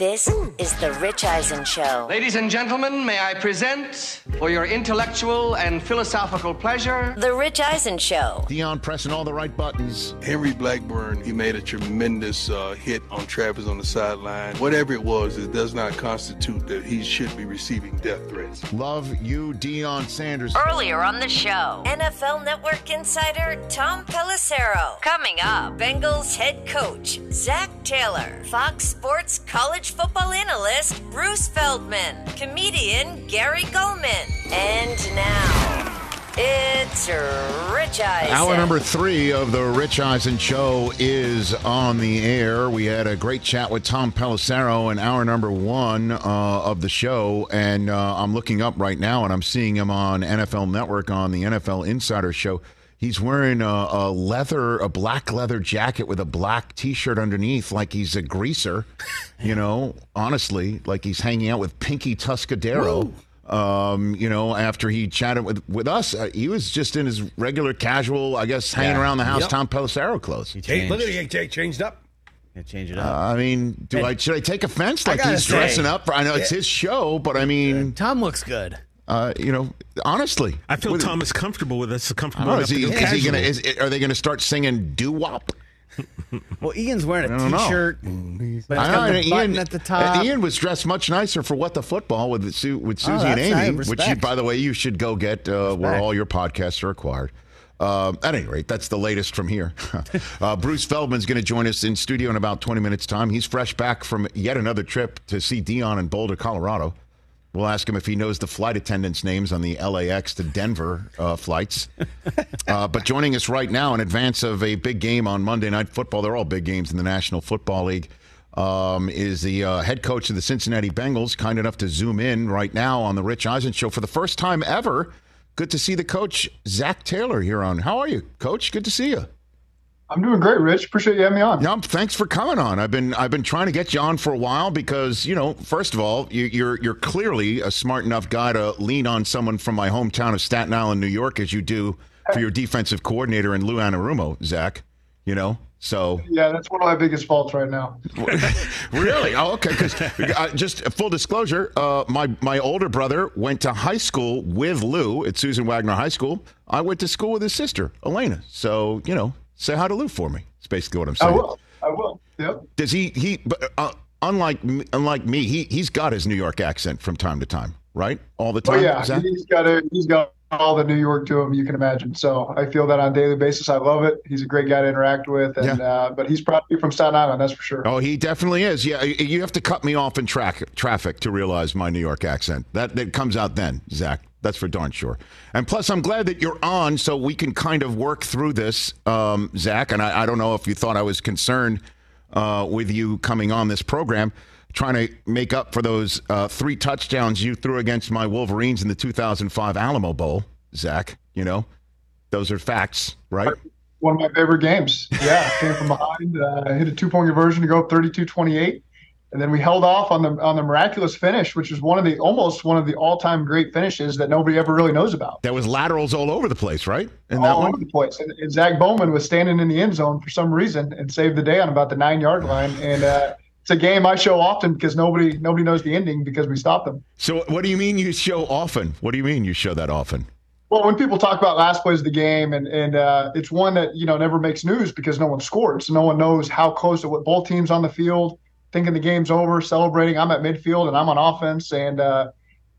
This is The Rich Eisen Show. Ladies and gentlemen, may I present, for your intellectual and philosophical pleasure, The Rich Eisen Show. Deion pressing all the right buttons. Henry Blackburn, he made a tremendous uh, hit on Travis on the sideline. Whatever it was, it does not constitute that he should be receiving death threats. Love you, Deion Sanders. Earlier on the show, NFL Network insider Tom Pelissero. Coming up, Bengals head coach Zac Taylor, Fox Sports college football analyst Bruce Feldman, comedian Gary Gulman, and now it's Rich Eisen. Hour number three of the Rich Eisen Show is on the air. We had a great chat with Tom Pelissero in hour number one uh, of the show, and uh, I'm looking up right now and I'm seeing him on NFL Network on the NFL Insider Show. He's wearing a, a leather, a black leather jacket with a black T-shirt underneath, like he's a greaser. You know, honestly, like he's hanging out with Pinky Tuscadero. Um, you know, after he chatted with with us, uh, he was just in his regular, casual, I guess, hanging Yeah. around the house, Yep. Tom Pelissero clothes. Hey, look at it. He changed up. Yeah, change it Uh, up. I mean, do I should I take offense? I Like he's say- dressing up. For, I know it's his show, but I mean, Tom looks good. Uh, you know, honestly, I feel with- Tom is comfortable with this. I Comfortable don't know, is to he, go is he gonna? Is, are they going to start singing doo wop? Well, Ian's wearing I a don't know. t-shirt, but it's I know, the and button Ian, at the top. Ian was dressed much nicer for what the football with Su- with Suzy and Amy, have which you, by the way, you should go get uh, where all your podcasts are acquired. Um, at any rate, that's the latest from here. uh, Bruce Feldman's going to join us in studio in about 20 minutes' time. He's fresh back from yet another trip to see Deion in Boulder, Colorado. We'll ask him if he knows the flight attendants' names on the LAX to Denver uh, flights. Uh, but joining us right now in advance of a big game on Monday Night Football, they're all big games in the National Football League, um, is the uh, head coach of the Cincinnati Bengals, kind enough to zoom in right now on the Rich Eisen Show for the first time ever. Good to see the coach, Zac Taylor, here on. How are you, coach? Good to see you. I'm doing great, Rich. Appreciate you having me on. Yeah, thanks for coming on. I've been I've been trying to get you on for a while because you know, first of all, you, you're you're clearly a smart enough guy to lean on someone from my hometown of Staten Island, New York, as you do for your defensive coordinator in Lou Anarumo, Zac. You know, so Yeah, that's one of my biggest faults right now. really, oh, okay. Because uh, just full disclosure, uh, my my older brother went to high school with Lou at Susan Wagner High School. I went to school with his sister Elena. So you know, say hi to Lou for me. It's basically what I'm saying. I will. I will. Yep. Does he? He, but uh, unlike unlike me, he he's got his New York accent from time to time, right? All the time. Oh time. yeah, Zac? he's got a he's got all the New York to him you can imagine. So I feel that on a daily basis. I love it. He's a great guy to interact with, and Yeah. uh, but he's probably from Staten Island, that's for sure. Oh, he definitely is. Yeah, you have to cut me off in track, traffic to realize my New York accent. That that comes out then, Zac. That's for darn sure. And plus, I'm glad that you're on, so we can kind of work through this, um, Zac. And I, I don't know if you thought I was concerned uh, with you coming on this program, trying to make up for those uh, three touchdowns you threw against my Wolverines in the 2005 Alamo Bowl, Zac. You know, those are facts, right? One of my favorite games. Yeah, came from behind, uh, hit a two point conversion to go up 32-28. And then we held off on the on the miraculous finish, which is one of the almost one of the all time great finishes that nobody ever really knows about. There was laterals all over the place, right? In that all one. over the place. And, and Zach Bowman was standing in the end zone for some reason and saved the day on about the nine yard line. And uh, it's a game I show often because nobody nobody knows the ending because we stop them. So, what do you mean you show often? What do you mean you show that often? Well, when people talk about last plays of the game, and and uh, it's one that you know never makes news because no one scores, no one knows how close it was. Both teams on the field, thinking the game's over, celebrating. I'm at midfield and I'm on offense, and uh,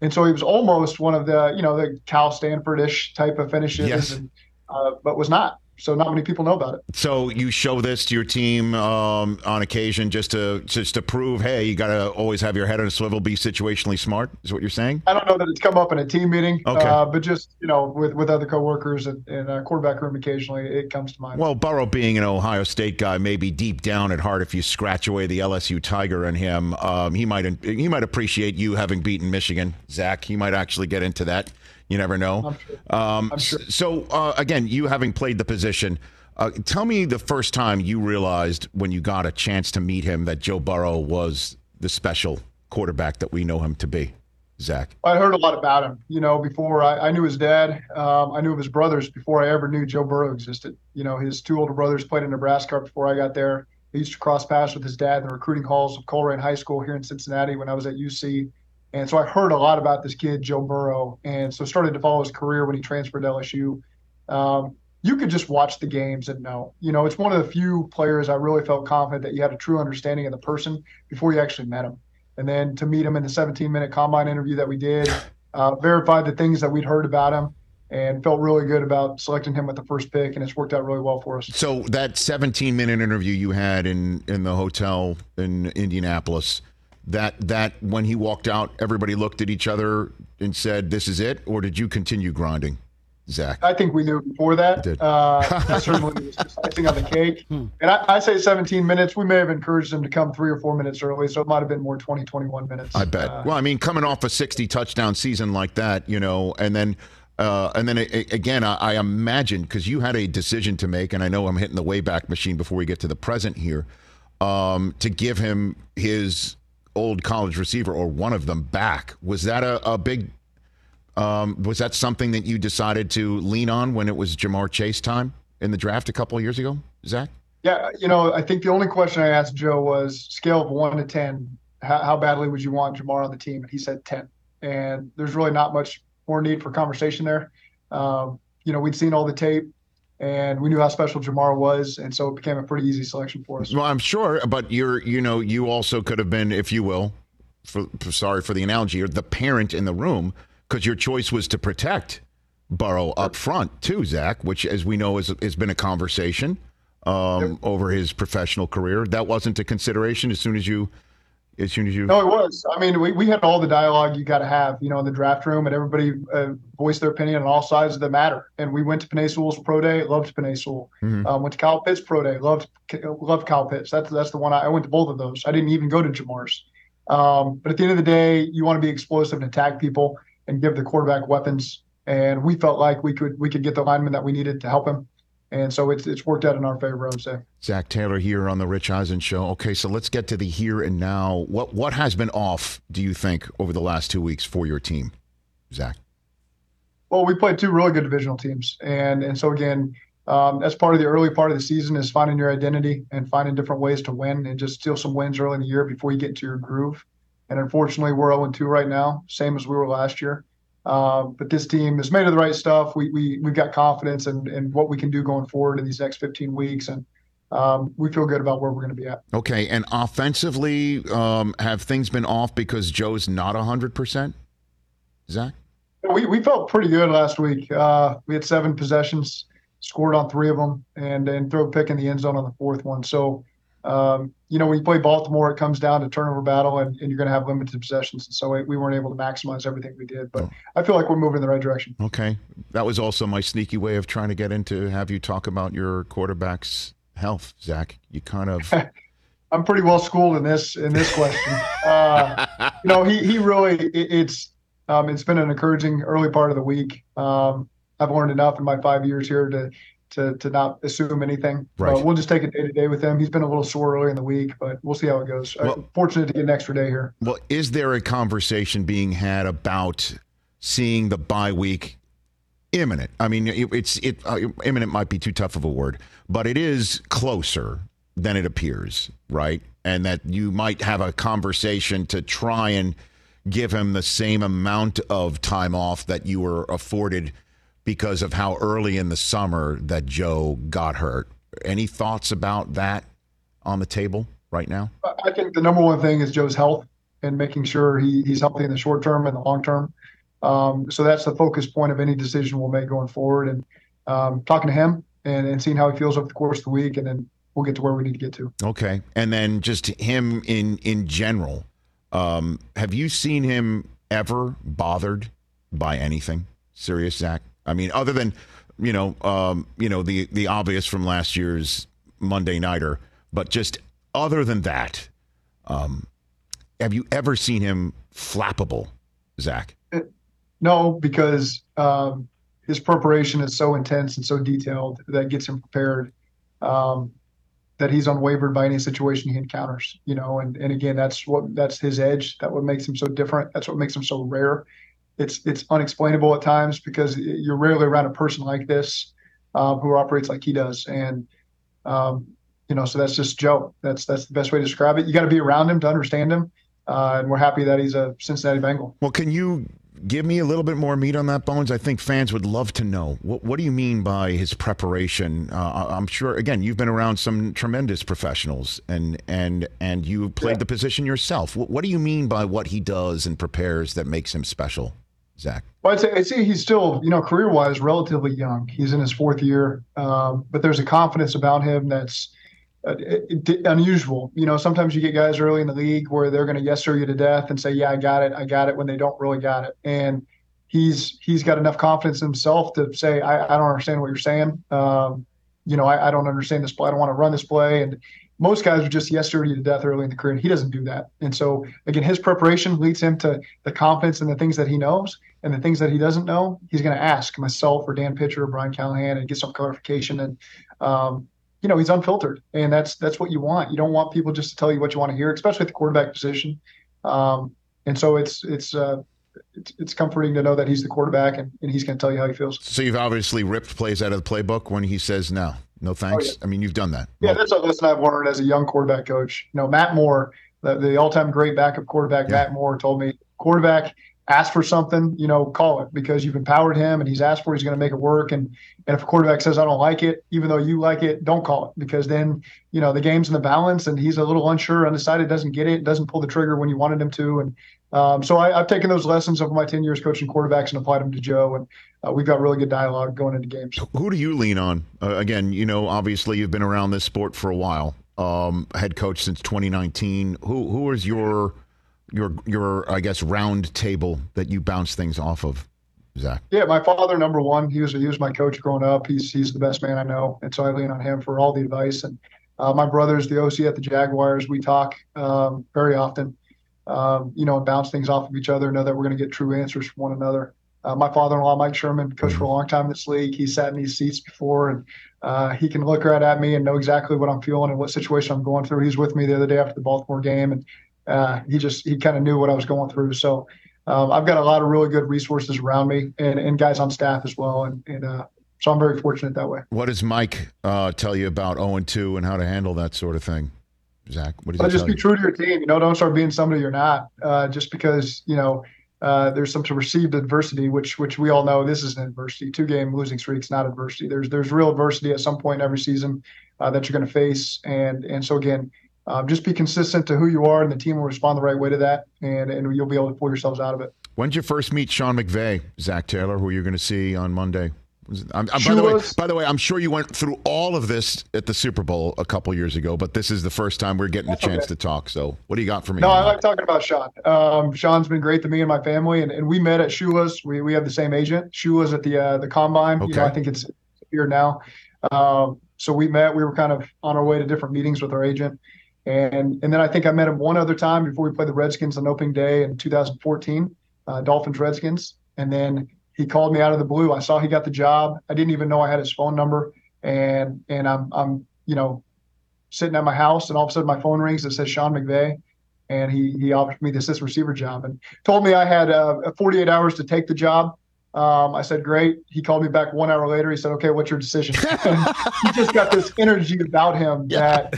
and so he was almost one of the you know the Cal Stanford-ish type of finishes, Yes. and, uh, but was not. So not many people know about it. So you show this to your team um, on occasion just to just to prove, hey, you got to always have your head on a swivel, be situationally smart. Is what you're saying? I don't know that it's come up in a team meeting, Okay. uh, but just you know with with other coworkers and in a quarterback room occasionally, it comes to mind. Well, Burrow being an Ohio State guy, maybe deep down at heart, if you scratch away the LSU Tiger in him, um, he might he might appreciate you having beaten Michigan, Zac. He might actually get into that. You never know. Sure. Um, sure. So uh, again, you having played the position, uh, tell me the first time you realized when you got a chance to meet him that Joe Burrow was the special quarterback that we know him to be, Zac. I heard a lot about him. You know, before I, I knew his dad, um, I knew of his brothers before I ever knew Joe Burrow existed. You know, his two older brothers played in Nebraska before I got there. I used to cross paths with his dad in the recruiting halls of Colerain High School here in Cincinnati when I was at UC. And so I heard a lot about this kid, Joe Burrow, and so started to follow his career when he transferred to LSU. Um, you could just watch the games and know. You know, it's one of the few players I really felt confident that you had a true understanding of the person before you actually met him. And then to meet him in the 17 minute combine interview that we did, uh, verified the things that we'd heard about him and felt really good about selecting him with the first pick, and it's worked out really well for us. So that 17 minute interview you had in in the hotel in Indianapolis, that that when he walked out, everybody looked at each other and said, "This is it," or did you continue grinding? Zac? I think we knew before that. Did. Uh, that certainly was just icing on the cake. And I, I, say 17 minutes. We may have encouraged him to come three or four minutes early, so it might have been more 20, 21 minutes. I bet. Uh, well, I mean, coming off a 60 touchdown season like that, you know, and then. Uh, and then again, I, I imagine because you had a decision to make, and I know I'm hitting the wayback machine before we get to the present here, um, to give him his old college receiver or one of them back. Was that a, a big um, was that something that you decided to lean on when it was Ja'Marr Chase time in the draft a couple years ago, Zac? Yeah, you know, I think the only question I asked Joe was scale of one to ten, how, how badly would you want Ja'Marr on the team? And he said ten. And there's really not much more need for conversation there. Um, you know, we'd seen all the tape and we knew how special Ja'Marr was, and so it became a pretty easy selection for us. Well, I'm sure, but you're, you know, you also could have been, if you will, for, for sorry for the analogy, or the parent in the room because your choice was to protect Burrow up front too, Zac, which, as we know, has, has been a conversation um, yep. over his professional career. That wasn't a consideration as soon as you, as soon as you. No, it was. I mean, we, we had all the dialogue you got to have, you know, in the draft room, and everybody uh, voiced their opinion on all sides of the matter. And we went to Penei pro day, loved Penei Mm-hmm. Um, went to Kyle Pitts pro day, loved loved Kyle Pitts. That's that's the one I, I went to both of those. I didn't even go to Ja'Marr's. Um, but at the end of the day, you want to be explosive and attack people and give the quarterback weapons. And we felt like we could we could get the lineman that we needed to help him. And so it's it's worked out in our favor, I would say. Zac Taylor here on the Rich Eisen show. Okay, so let's get to the here and now. What what has been off, do you think, over the last two weeks for your team, Zac? Well, we played two really good divisional teams, and and so again, um, that's part of the early part of the season is finding your identity and finding different ways to win, and just steal some wins early in the year before you get into your groove. And unfortunately, we're 0 2 right now, same as we were last year. Uh, but this team is made of the right stuff. We, we, we've got confidence in, in what we can do going forward in these next 15 weeks. And um, we feel good about where we're going to be at. Okay. And offensively, um, have things been off because Joe's not 100%? Zac? We, we felt pretty good last week. Uh, we had seven possessions, scored on three of them, and, and throw a pick in the end zone on the fourth one. So, um, you know, when you play Baltimore, it comes down to turnover battle, and, and you're going to have limited possessions. And so we, we, weren't able to maximize everything we did. But oh. I feel like we're moving in the right direction. Okay, that was also my sneaky way of trying to get into have you talk about your quarterback's health, Zac. You kind of. I'm pretty well schooled in this in this question. uh, you know, he he really it, it's um, it's been an encouraging early part of the week. Um, I've learned enough in my five years here to to to not assume anything. Right. Uh, we'll just take it day to day with him. He's been a little sore early in the week, but we'll see how it goes. Well, fortunate to get an extra day here. Well, is there a conversation being had about seeing the bye week imminent? I mean, it, it's it uh, imminent might be too tough of a word, but it is closer than it appears, right? And that you might have a conversation to try and give him the same amount of time off that you were afforded because of how early in the summer that Joe got hurt. Any thoughts about that on the table right now? I think the number one thing is Joe's health and making sure he, he's healthy in the short term and the long term. Um, so that's the focus point of any decision we'll make going forward. And um, talking to him and, and seeing how he feels over the course of the week, and then we'll get to where we need to get to. Okay, and then just him in in general. Um, have you seen him ever bothered by anything serious, Zac? I mean, other than you know, um, you know the the obvious from last year's Monday nighter, but just other than that, um, have you ever seen him flappable, Zac? No, because um, his preparation is so intense and so detailed that gets him prepared. Um, that he's unwavered by any situation he encounters, you know, and, and again, that's what that's his edge. That what makes him so different. That's what makes him so rare it's it's unexplainable at times because you're rarely around a person like this um, who operates like he does. And um, you know, so that's just Joe. That's that's the best way to describe it. You got to be around him to understand him, uh, and we're happy that he's a Cincinnati Bengal. Well, can you give me a little bit more meat on that, Bones? I think fans would love to know. What, what do you mean by his preparation? Uh, I'm sure, again, you've been around some tremendous professionals, and and and you played Yeah. the position yourself. What, what do you mean by what he does and prepares that makes him special, Zac? Well, I'd say, I'd say he's still, you know, career wise, relatively young. He's in his fourth year, um, but there's a confidence about him that's uh, it- it- unusual. You know, sometimes you get guys early in the league where they're going to yes sir you to death and say, yeah, I got it, I got it, when they don't really got it. And he's he's got enough confidence in himself to say, I, I don't understand what you're saying. Um, you know, I, I don't understand this play. I don't want to run this play. And most guys are just yes sir to death early in the career, and he doesn't do that. And so again, his preparation leads him to the confidence in the things that he knows and the things that he doesn't know, he's going to ask myself or Dan Pitcher or Brian Callahan and get some clarification. And um, you know, he's unfiltered, and that's that's what you want. You don't want people just to tell you what you want to hear, especially at the quarterback position. Um, and so it's it's uh, it's, it's comforting to know that he's the quarterback and, and he's going to tell you how he feels. So you've obviously ripped plays out of the playbook when he says no, no thanks. Oh, yeah. I mean, you've done that. Yeah, that's a lesson I've learned as a young quarterback coach. You know, Matt Moore, the, the all-time great backup quarterback, Yeah. Matt Moore told me, quarterback, ask for something, you know, call it because you've empowered him and he's asked for it, he's going to make it work. And and if a quarterback says I don't like it, even though you like it, don't call it because then you know the game's in the balance and he's a little unsure, undecided, doesn't get it, doesn't pull the trigger when you wanted him to. And um, so I, I've taken those lessons over my ten years coaching quarterbacks and applied them to Joe, and uh, we've got really good dialogue going into games. Who do you lean on? Uh, again, you know, obviously you've been around this sport for a while. Um, head coach since 2019. Who who is your your your I guess round table that you bounce things off of, Zac? Yeah, my father, number one, he was he was my coach growing up. He's he's the best man I know, and so I lean on him for all the advice. And uh, my brother's the OC at the Jaguars. We talk um, very often, um, you know, and bounce things off of each other. Know that we're going to get true answers from one another. Uh, my father-in-law, Mike Sherman, coached for a long time in this league. He sat in these seats before, and uh, he can look right at me and know exactly what I'm feeling and what situation I'm going through. He was with me the other day after the Baltimore game, and uh, he just he kind of knew what I was going through. So um, I've got a lot of really good resources around me and, and guys on staff as well. And, and uh, so I'm very fortunate that way. What does Mike uh, tell you about 0 and 2 and how to handle that sort of thing, Zac? What does he just be you? true to your team. You know, don't start being somebody you're not uh, just because, you know, uh, there's some perceived adversity, which which we all know this is an adversity. Two game losing streaks, not adversity. There's there's real adversity at some point in every season uh, that you're going to face, and and so again, um, just be consistent to who you are, and the team will respond the right way to that, and and you'll be able to pull yourselves out of it. When did you first meet Sean McVay, Zac Taylor, who you're going to see on Monday? I'm, I'm- by, the way, by the way, I'm sure you went through all of this at the Super Bowl a couple years ago, but this is the first time we're getting a chance okay. to talk. So, what do you got for me? No, I like talking about Sean. Um, Sean's been great to me and my family, and, and we met at Shula's. We we have the same agent. Shula's at the uh, the combine. You know, Okay. I think it's here now. Um, so we met. We were kind of on our way to different meetings with our agent, and and then I think I met him one other time before we played the Redskins on opening day in 2014, uh, Dolphins Redskins, and then he called me out of the blue. I saw he got the job. I didn't even know I had his phone number, and and I'm I'm you know sitting at my house, and all of a sudden my phone rings. It says Sean McVay and he he offered me the assistant receiver job and told me I had uh, 48 hours to take the job. Um, I said, great. He called me back one hour later. He said, okay, what's your decision? He just got this energy about him that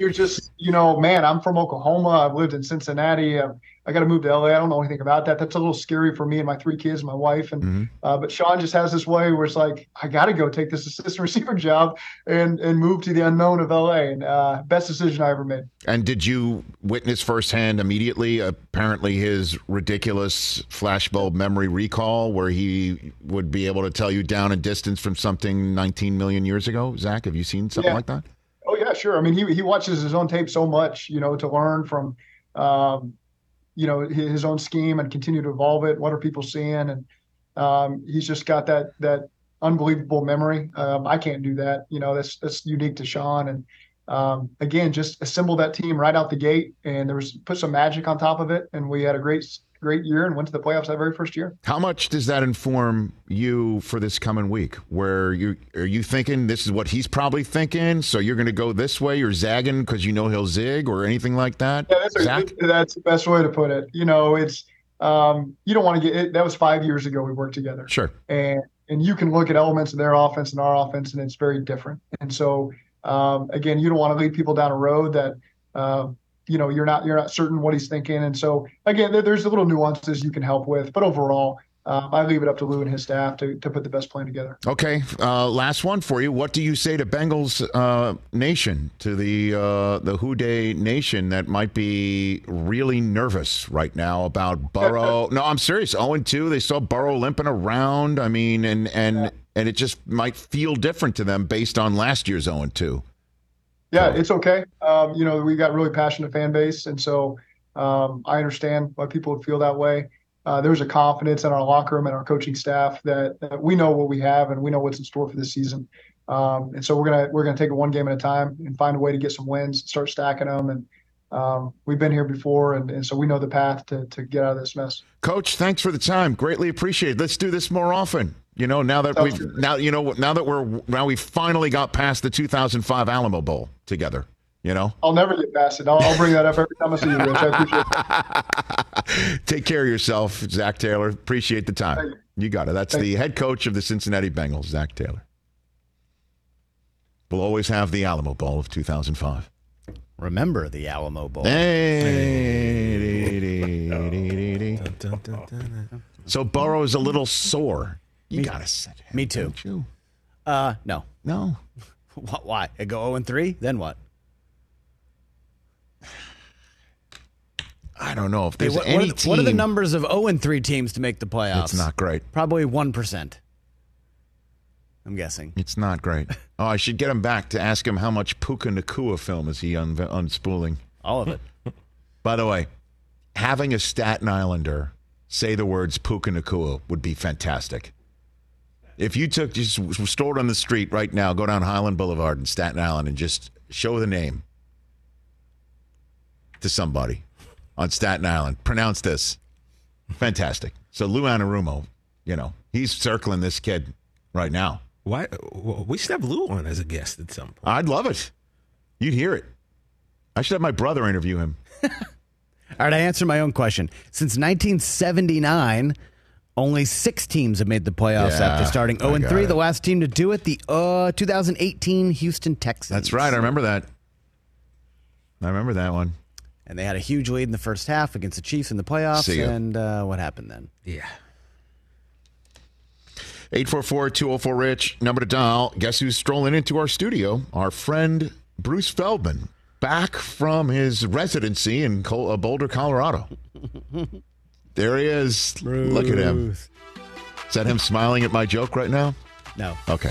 you're just, you know, man, I'm from Oklahoma. I've lived in Cincinnati. i I got to move to LA. I don't know anything about that. That's a little scary for me and my three kids, and my wife. And Mhm. uh, but Sean just has this way where it's like, I got to go take this assistant receiver job and and move to the unknown of LA. And uh, best decision I ever made. And did you witness firsthand immediately, apparently, his ridiculous flashbulb memory recall where he would be able to tell you down and distance from something 19 million years ago? Zac, have you seen something Yeah. like that? Oh yeah, sure. I mean, he he watches his own tape so much, you know, to learn from, um, you know, his, own scheme and continue to evolve it. What are people seeing? And um, he's just got that that unbelievable memory. Um, I can't do that. You know, that's that's unique to Sean. And um, again, just assemble that team right out the gate, and there was put some magic on top of it, and we had a great great year and went to the playoffs that very first year. How much does that inform you for this coming week? Where you are you thinking this is what he's probably thinking, so you're going to go this way, or zagging because you know he'll zig, or anything like that? Yeah, that's, a, that's the best way to put it. You know, it's um, you don't want to get it. That was five years ago we worked together. Sure. and and you can look at elements of their offense and our offense, and it's very different. And so um, again, you don't want to lead people down a road that uh, you know you're not you're not certain what he's thinking. And so again, there's a little nuances you can help with, but overall, um, I leave it up to Lou and his staff to, to put the best plan together. Okay, uh, last one for you. What do you say to Bengals uh, Nation, to the uh, the Dey Nation that might be really nervous right now about Burrow? no, I'm serious. 0 2. They saw Burrow limping around. I mean, and and yeah. and it just might feel different to them based on last year's 0 2. Yeah, it's okay. Um, you know, we got really passionate fan base, and so um, I understand why people would feel that way uh, there's a confidence in our locker room and our coaching staff that, that, we know what we have and we know what's in store for this season. Um, and so we're gonna we're gonna take it one game at a time and find a way to get some wins, start stacking them. And um, we've been here before, and, and so we know the path to to get out of this mess. Coach, thanks for the time. Greatly appreciated. Let's do this more often. You know, now that we've now you know now that we're now we finally got past the 2005 Alamo Bowl together. You know, I'll never get past it. I'll, I'll bring that up every time I see you, Rich. I appreciate it. Take care of yourself, Zac Taylor. Appreciate the time. You. you. got it. That's Thank the you. head coach of the Cincinnati Bengals, Zac Taylor. We'll always have the Alamo Bowl of 2005. Remember the Alamo Bowl. Hey. so Burrow's a little sore. You me, gotta set him. Me too. Uh, no, no. Why? I go 0 and 3. Then what? I don't know if there's hey, what, any what, team. What are the numbers of 0 and 3 teams to make the playoffs? It's not great. Probably 1%. I'm guessing. It's not great. Oh, I should get him back to ask him how much Puka Nacua film is he un- unspooling. All of it. By the way, having a Staten Islander say the words Puka Nacua would be fantastic. If you took just strolled on the street right now, go down Highland Boulevard in Staten Island and just show the name to somebody on Staten Island. Pronounce this. Fantastic. So Lou Anarumo, you know, he's circling this kid right now. Why? We should have Lou on as a guest at some point. I'd love it. You'd hear it. I should have my brother interview him. All right, I answered my own question. Since 1979, only six teams have made the playoffs yeah, after starting 0 and 3. It. The last team to do it, the uh, 2018 Houston Texans. That's right. I remember that. I remember that one and they had a huge lead in the first half against the Chiefs in the playoffs. And uh, what happened then? Yeah. 844-204-RICH, number to dial. Guess who's strolling into our studio? Our friend Bruce Feldman, back from his residency in uh, Boulder, Colorado. there he is. Bruce. Look at him. Is that him smiling at my joke right now? No. Okay.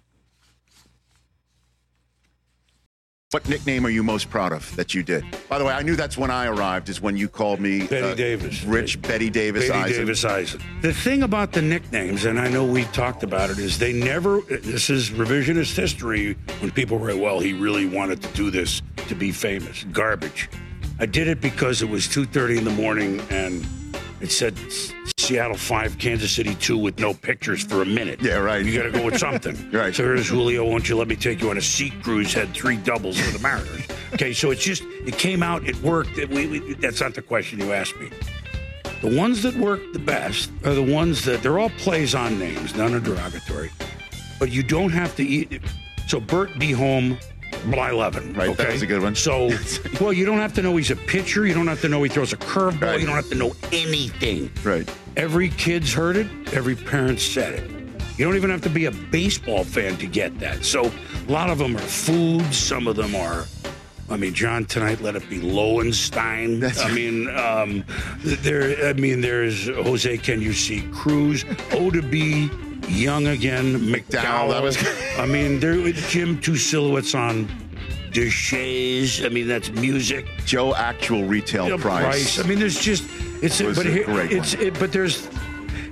What nickname are you most proud of that you did? By the way, I knew that's when I arrived. Is when you called me Betty uh, Davis. Rich Betty Davis. Betty Eisen. Davis Eisen. The thing about the nicknames, and I know we talked about it, is they never. This is revisionist history. When people write, "Well, he really wanted to do this to be famous." Garbage. I did it because it was two thirty in the morning, and it said Seattle five, Kansas City two, with no pictures for a minute. Yeah, right. You got to go with something. Right. So here's Julio. Won't you let me take you on a seat cruise? Had three doubles for the Mariners. Okay, so it's just it came out, it worked. It, we, we, that's not the question you asked me. The ones that work the best are the ones that they're all plays on names, none are derogatory. But you don't have to eat. So Bert be home by 11. Right, okay? that was a good one. So, well, you don't have to know he's a pitcher. You don't have to know he throws a curveball. Right. You don't have to know anything. Right. Every kid's heard it. Every parent said it. You don't even have to be a baseball fan to get that. So a lot of them are foods. Some of them are. I mean, John tonight let it be Lowenstein. That's I mean, um, there. I mean, there's Jose. Can you see Cruz? O to be young again. McDowell, that was- I mean, there. Jim two silhouettes on. Deshaies. I mean, that's music. Joe actual retail Yeah, price. I mean, there's just it's Was but a here, it's it, but there's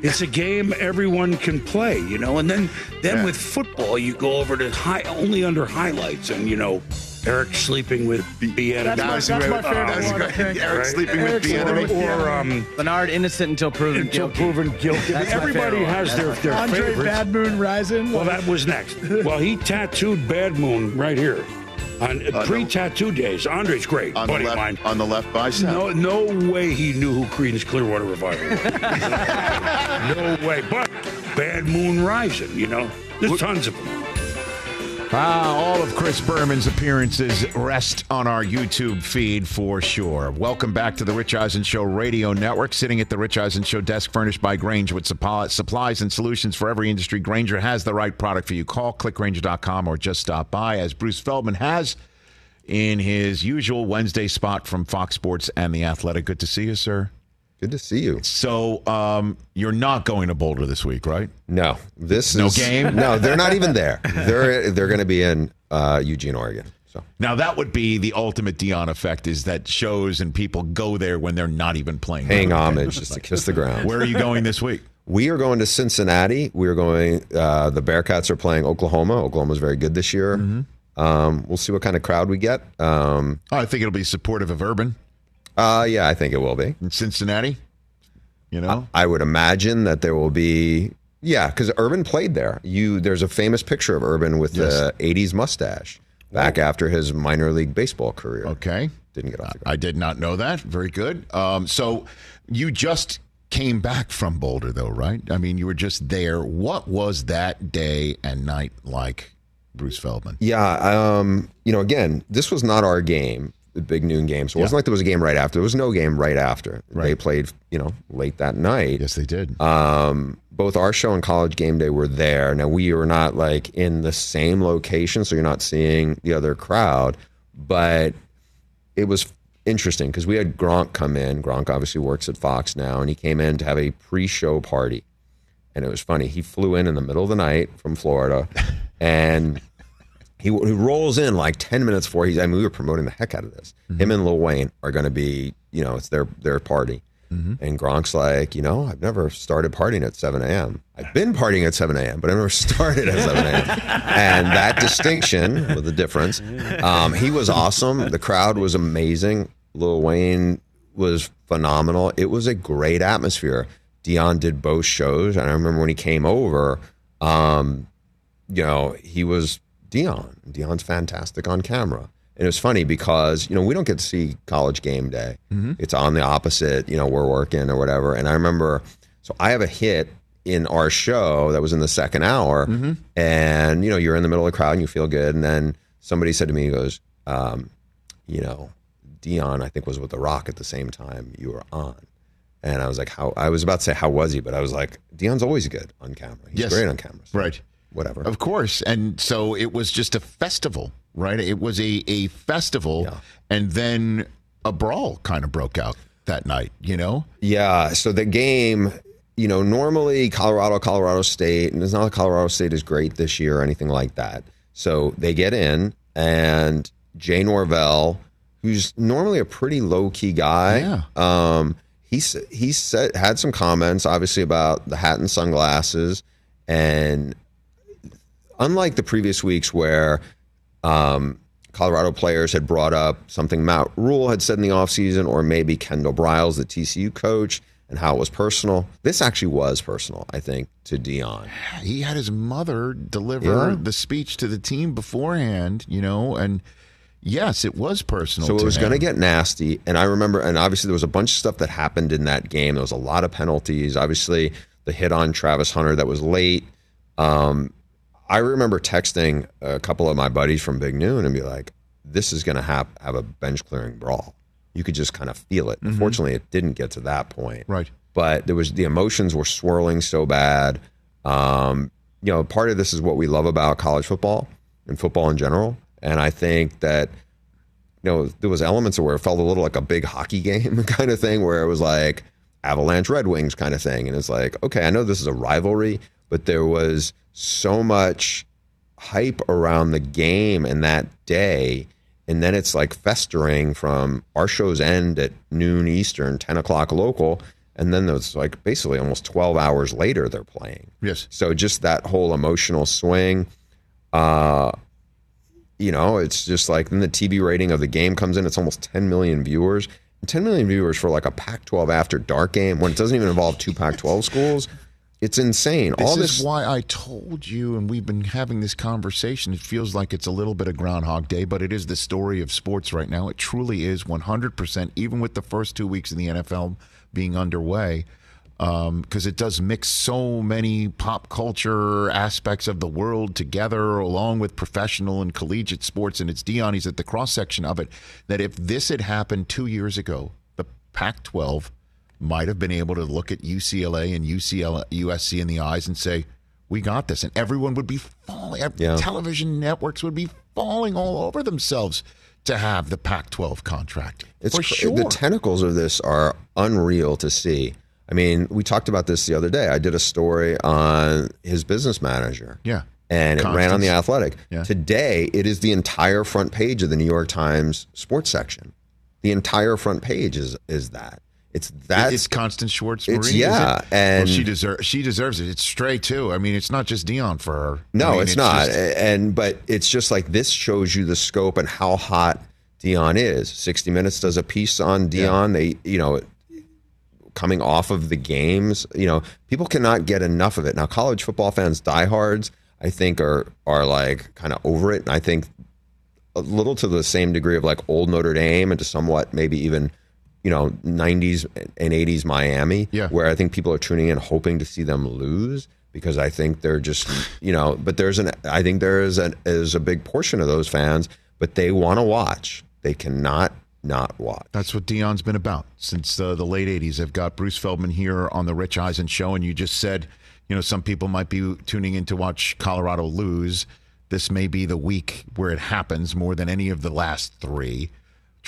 it's a game everyone can play, you know. And then then Yeah. with football, you go over to high only under highlights, and you know, Eric sleeping with Bieniemy. That's my- that's my favorite one, I great. think. Eric Right. sleeping with Eric sleeping Bieniemy. with- or um, Bernard innocent until proven until guilty. proven guilty. Everybody has their their Andre favorites. Bad Moon Rising. Well, that was next. Well, he tattooed Bad Moon right here on pre-tattoo days. Andre's great, on the buddy of mine. left on the left bicep. No, no way he knew who Creedence Clearwater Revival was. no way. But Bad Moon Rising, you know, there's tons of them. Ah, all of Chris Berman's appearances rest on our YouTube feed for sure. Welcome back to the Rich Eisen Show Radio Network. Sitting at the Rich Eisen Show desk, furnished by Grainger with supplies and solutions for every industry. Grainger has the right product for you. Call clickgrainger.com or just stop by, as Bruce Feldman has in his usual Wednesday spot from Fox Sports and The Athletic. Good to see you, sir. Good to see you. So, um, you're not going to Boulder this week, right? No, this No is game? No, they're not even there. They're they're going to be in uh, Eugene, Oregon. So Now that would be the ultimate Deion effect is that shows and people go there when they're not even playing. paying homage just to kiss the ground. Where are you going this week? We are going to Cincinnati. We are going. Uh, the Bearcats are playing Oklahoma. Oklahoma's very good this year. Mm-hmm. Um, we'll see what kind of crowd we get. Um, Oh, I think it'll be supportive of Urban uh, yeah, I think it will be. in Cincinnati. You know, I would imagine that there will be. Yeah, because Urban played there. You there's a famous picture of Urban with the '80s mustache back after his minor league baseball career. okay. Didn't get off the ground. I did not know that. Very good. Um, so you just came back from Boulder, though, right? I mean, you were just there. What was that day and night like, Bruce Feldman? Yeah, um, you know, again, this was not our game, the big noon game. So it wasn't like there was a game right after. There was no game right after. They played, you know, late that night. Yes, they did. Um, both our show and College Game Day were there. Now we were not like in the same location, so you're not seeing the other crowd, but it was interesting because we had Gronk come in. Gronk obviously works at Fox now, and he came in to have a pre-show party. And it was funny. He flew in in the middle of the night from Florida, and he, he rolls in like ten minutes before he's. I mean, we were promoting the heck out of this. Him and Lil Wayne are going to be, you know, it's their their party. And Gronk's like, you know, I've never started partying at 7 a.m. I've been partying at 7 a.m., but I never started at 7 a.m. and that distinction with the difference, um, he was awesome. The crowd was amazing. Lil Wayne was phenomenal. It was a great atmosphere. Deion did both shows, and I remember when he came over, um, you know, he was Deion. Deion's fantastic on camera. And it was funny because, you know, we don't get to see college game day. It's on the opposite, you know, we're working or whatever. And I remember, so I have a hit in our show that was in the second hour. And, you know, you're in the middle of the crowd and you feel good. And then somebody said to me, he goes, um, you know, Deion, I think, was with The Rock at the same time you were on. And I was like, how, I was about to say, how was he? But I was like, Deion's always good on camera. He's Yes. great on camera. So Right. Whatever. Of course. And so it was just a festival, right? It was a, a festival. Yeah. And then a brawl kind of broke out that night, you know? Yeah. So the game, you know, normally Colorado, Colorado State, and it's not that Colorado State is great this year or anything like that. So they get in, and Jay Norvell, who's normally a pretty low key guy, Yeah. um, he he said had some comments, obviously about the hat and sunglasses, and unlike the previous weeks where um, Colorado players had brought up something Matt Rhule had said in the offseason, or maybe Kendal Briles, the TCU coach, and how it was personal. This actually was personal, I think, to Deion. He had his mother deliver Yeah. the speech to the team beforehand, you know, and yes, it was personal. So it was going to get nasty. And I remember, and obviously there was a bunch of stuff that happened in that game. There was a lot of penalties. Obviously, the hit on Travis Hunter that was late. Um, I remember texting a couple of my buddies from Big Noon and be like, this is going to have, have a bench clearing brawl. You could just kind of feel it. Unfortunately, it didn't get to that point. Right. But there was the emotions were swirling so bad. Um, you know, part of this is what we love about college football and football in general. And I think that you know, there was elements of where it felt a little like a big hockey game kind of thing, where it was like Avalanche Red Wings kind of thing, and it's like, okay, I know this is a rivalry, but there was so much hype around the game and that day, and then it's like festering from our shows end at noon Eastern, ten o'clock local, and then it's like basically almost twelve hours later they're playing. Yes. So just that whole emotional swing. Uh, you know, it's just like then the TV rating of the game comes in, it's almost 10 million viewers. 10 million viewers for like a Pac 12 after dark game when it doesn't even involve two Pac 12 schools. It's insane. This All is why I told you, and we've been having this conversation. It feels like it's a little bit of Groundhog Day, but it is the story of sports right now. It truly is 100%, even with the first two weeks in the NFL being underway, um, because it does mix so many pop culture aspects of the world together, along with professional and collegiate sports. And it's Deion, he's at the cross section of it. That if this had happened two years ago, the Pac 12 might have been able to look at UCLA and UCLA, USC in the eyes and say, "We got this," and everyone would be falling. Yeah. Television networks would be falling all over themselves to have the Pac-12 contract. It's for sure. The tentacles of this are unreal to see. I mean, we talked about this the other day. I did a story on his business manager. Yeah. And it ran on the athletic. Yeah. Today, it is the entire front page of the New York Times sports section. The entire front page is is that. It's that. it's Constance Schwartz. It's- yeah, it? and- well, she deserves she deserves it. It's Stray too. I mean, it's not just Deion for her. No, I mean, it's, not. just- and but it's just like this shows you the scope and how hot Deion is. 60 Minutes does a piece on Deion. They, you know, coming off of the games, you know, people cannot get enough of it. Now, college football fans, diehards, I think are are like kind of over it. And I think a little to the same degree of like old Notre Dame and to somewhat maybe even you know 90s and 80s Miami Yeah. where I think people are tuning in hoping to see them lose because I think they're just you know but there's an I think there is an is a big portion of those fans but they want to watch they cannot not watch That's what Deion's been about since uh, the late 80s. I've got Bruce Feldman here on the Rich Eisen show, and you just said, you know, some people might be tuning in to watch Colorado lose. This may be the week where it happens more than any of the last three.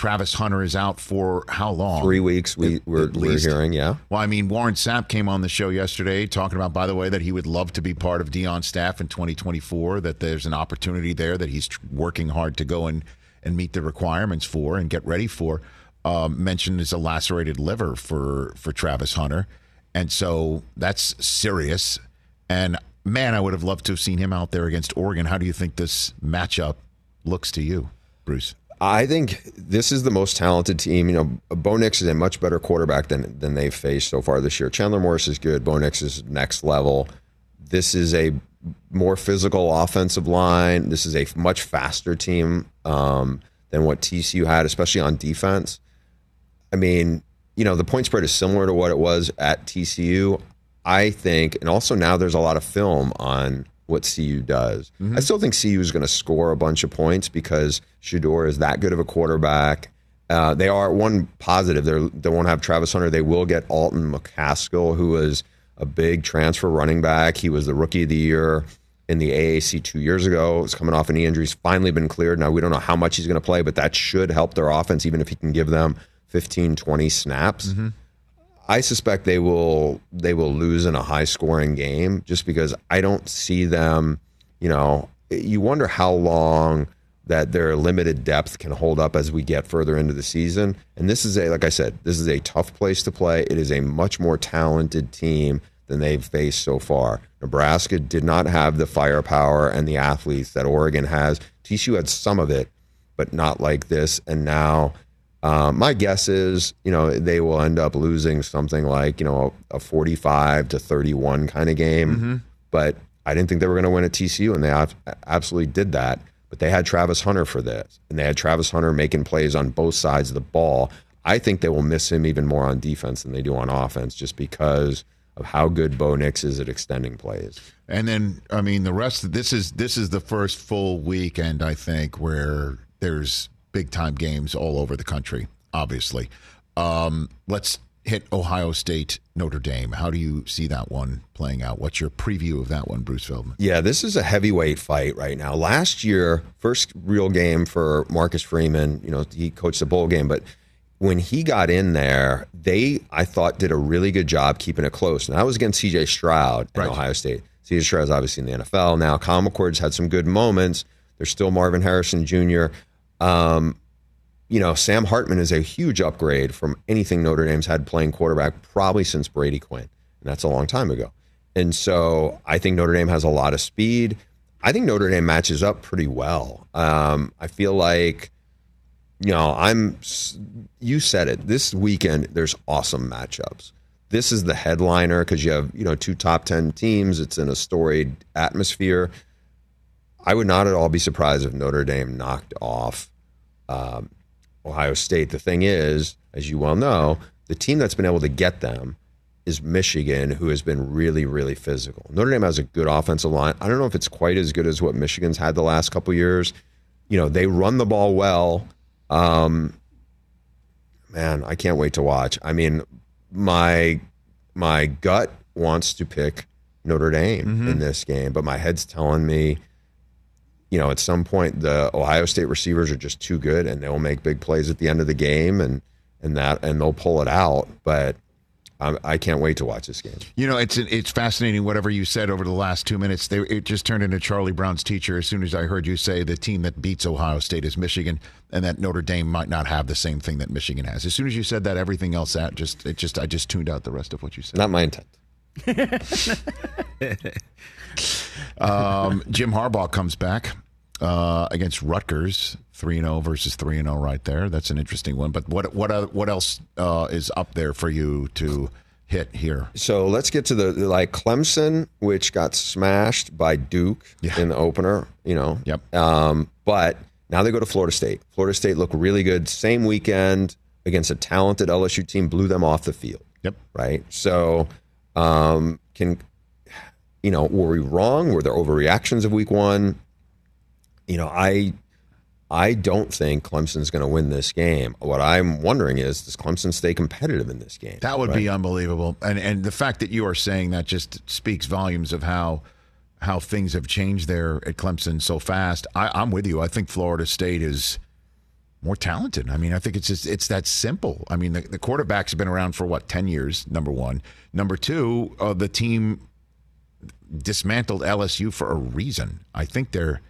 Travis Hunter is out for how long? three weeks we At- we're, at we're hearing yeah Well, I mean, Warren Sapp came on the show yesterday talking about, by the way, that he would love to be part of Deion's staff in 2024, that there's an opportunity there that he's working hard to go and, and meet the requirements for and get ready for. Um, mentioned is a lacerated liver for, for Travis Hunter. And so that's serious. And man, I would have loved to have seen him out there against Oregon. How do you think this matchup looks to you, Bruce? I think this is the most talented team. You know, Bo Nix is a much better quarterback than than they've faced so far this year. Chandler Morris is good. Bo Nix is next level. This is a more physical offensive line. This is a much faster team um, than what TCU had, especially on defense. I mean, you know, the point spread is similar to what it was at TCU. I think, and also now there's a lot of film on what CU does. I still think CU is going to score a bunch of points because Shedeur is that good of a quarterback. Uh, they are one positive. They're, they won't have Travis Hunter. They will get Alton McCaskill, who is a big transfer running back. He was the rookie of the year in the AAC two years ago. He's coming off a knee injury. He's finally been cleared. Now, we don't know how much he's going to play, but that should help their offense, even if he can give them 15, 20 snaps. Mm-hmm. I suspect they will they will lose in a high scoring game just because I don't see them, you know, you wonder how long that their limited depth can hold up as we get further into the season. And this is a like I said, this is a tough place to play. It is a much more talented team than they've faced so far. Nebraska did not have the firepower and the athletes that Oregon has. TCU had some of it, but not like this. And now um, my guess is, you know, they will end up losing something like, you know, a, a 45 to 31 kind of game. Mm-hmm. But I didn't think they were going to win at TCU, and they ab- absolutely did that. But they had Travis Hunter for this, and they had Travis Hunter making plays on both sides of the ball. I think they will miss him even more on defense than they do on offense, just because of how good Bo Nix is at extending plays. And then, I mean, the rest of this is this is the first full weekend I think where there's big time games all over the country. Obviously, um, let's hit Ohio State Notre Dame. How do you see that one playing out? What's your preview of that one, Bruce Feldman? Yeah, this is a heavyweight fight right now. Last year, first real game for Marcus Freeman. You know, he coached the bowl game, but when he got in there, they I thought did a really good job keeping it close. And that was against C.J. Stroud at Right. Ohio State. C.J. Stroud Stroud's obviously in the NFL now. Kyle McCord's had some good moments. There's still Marvin Harrison Jr. Um, you know, Sam Hartman is a huge upgrade from anything Notre Dame's had playing quarterback probably since Brady Quinn. And that's a long time ago. And so I think Notre Dame has a lot of speed. I think Notre Dame matches up pretty well. Um, I feel like, you know, I'm, you said it, this weekend, there's awesome matchups. This is the headliner because you have, you know, two top 10 teams. It's in a storied atmosphere. I would not at all be surprised if Notre Dame knocked off um, Ohio State. The thing is, as you well know, the team that's been able to get them is Michigan, who has been really, really physical. Notre Dame has a good offensive line. I don't know if it's quite as good as what Michigan's had the last couple years. You know, they run the ball well. Um, man, I can't wait to watch. I mean, my my gut wants to pick Notre Dame in this game, but my head's telling me you know, at some point the Ohio State receivers are just too good and they'll make big plays at the end of the game and and that and they'll pull it out. But I, I can't wait to watch this game. You know, it's it's fascinating. Whatever you said over the last two minutes, they, it just turned into Charlie Brown's teacher. As soon as I heard you say the team that beats Ohio State is Michigan, and that Notre Dame might not have the same thing that Michigan has. As soon as you said that, everything else that just it just I just tuned out the rest of what you said. Not my intent. Um, Jim Harbaugh comes back uh, against Rutgers, three and zero versus three and zero, right there. That's an interesting one. But what what uh, what else uh, is up there for you to hit here? So let's get to the like Clemson, which got smashed by Duke Yeah. in the opener. You know. Yep. Um, but now they go to Florida State. Florida State looked really good. Same weekend against a talented LSU team, blew them off the field. Yep. Right. So, um, can you know? Were we wrong? Were there overreactions of Week One? You know, I I don't think Clemson's going to win this game. What I'm wondering is, does Clemson stay competitive in this game? That would Right? be unbelievable. And and the fact that you are saying that just speaks volumes of how how things have changed there at Clemson so fast. I, I'm with you. I think Florida State is more talented. I mean, I think it's just it's that simple. I mean, the, the quarterbacks have been around for what ten years. Number one, number two, uh, the team dismantled LSU for a reason. I think they're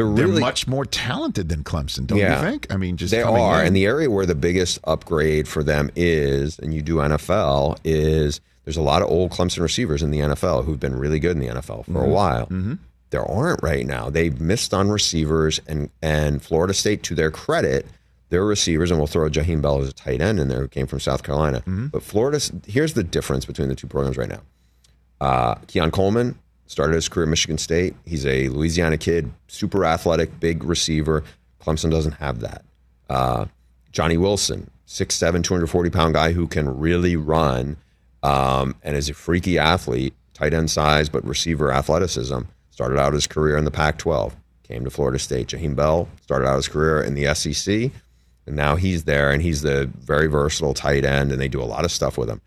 They're they're much more talented than Clemson. Don't you think? I mean, just they are, in. and the area where the biggest upgrade for them is, and you do NFL, is there's a lot of old Clemson receivers in the NFL who've been really good in the NFL for a mm-hmm. while. Mm-hmm. There aren't right now. They've missed on receivers, and and Florida State, to their credit, their receivers, and we'll throw Jaheim Bell as a tight end in there, who came from South Carolina. Mm-hmm. But Florida, here's the difference between the two programs right now. Uh, Keon Coleman started his career at Michigan State. He's a Louisiana kid, super athletic, big receiver. Clemson doesn't have that. Uh, Johnny Wilson, 6'7, 240 pound guy who can really run um, and is a freaky athlete, tight end size, but receiver athleticism. Started out his career in the Pac 12, came to Florida State. Jaheim Bell started out his career in the SEC, and now he's there and he's the very versatile tight end, and they do a lot of stuff with him.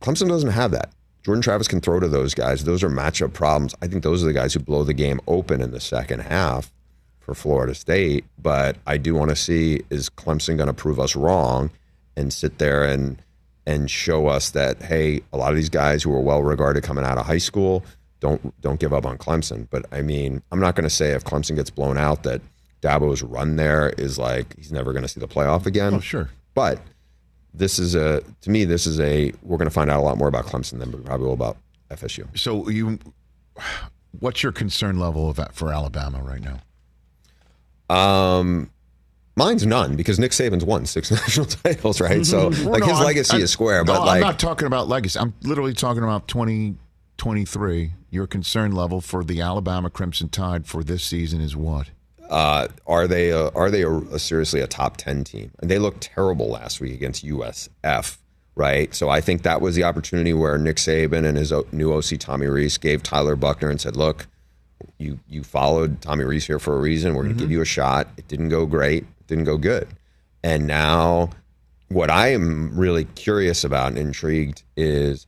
Clemson doesn't have that. Jordan Travis can throw to those guys. Those are matchup problems. I think those are the guys who blow the game open in the second half for Florida State. But I do want to see is Clemson going to prove us wrong and sit there and and show us that hey, a lot of these guys who are well regarded coming out of high school don't don't give up on Clemson. But I mean, I'm not going to say if Clemson gets blown out that Dabo's run there is like he's never going to see the playoff again. Oh, sure. But this is a to me this is a we're going to find out a lot more about Clemson than we probably will about FSU. So you, what's your concern level of for Alabama right now? Um, mine's none because Nick Saban's won six national titles, right? So like no, his I'm- legacy I'm- is square, no, but I'm not talking about legacy. I'm literally talking about 2023. Your concern level for the Alabama Crimson Tide for this season is what? Uh, are they a, are they a, a seriously a top ten team? And they looked terrible last week against USF, right? So I think that was the opportunity where Nick Saban and his new OC Tommy Rees gave Tyler Buchner and said, "Look, you you followed Tommy Rees here for a reason. We're going to give you a shot. It didn't go great. It didn't go good. And now, what I am really curious about and intrigued is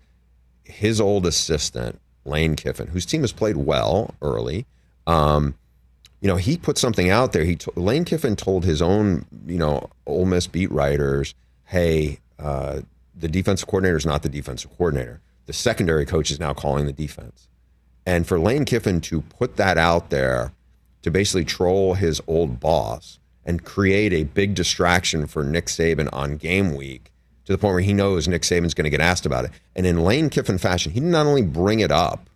his old assistant Lane Kiffin, whose team has played well early. Um, you know, he put something out there. He to, Lane Kiffin told his own, you know, Ole Miss beat writers, "Hey, uh, the defensive coordinator is not the defensive coordinator. The secondary coach is now calling the defense." And for Lane Kiffin to put that out there to basically troll his old boss and create a big distraction for Nick Saban on game week to the point where he knows Nick Saban's going to get asked about it. And in Lane Kiffin fashion, he did not only bring it up,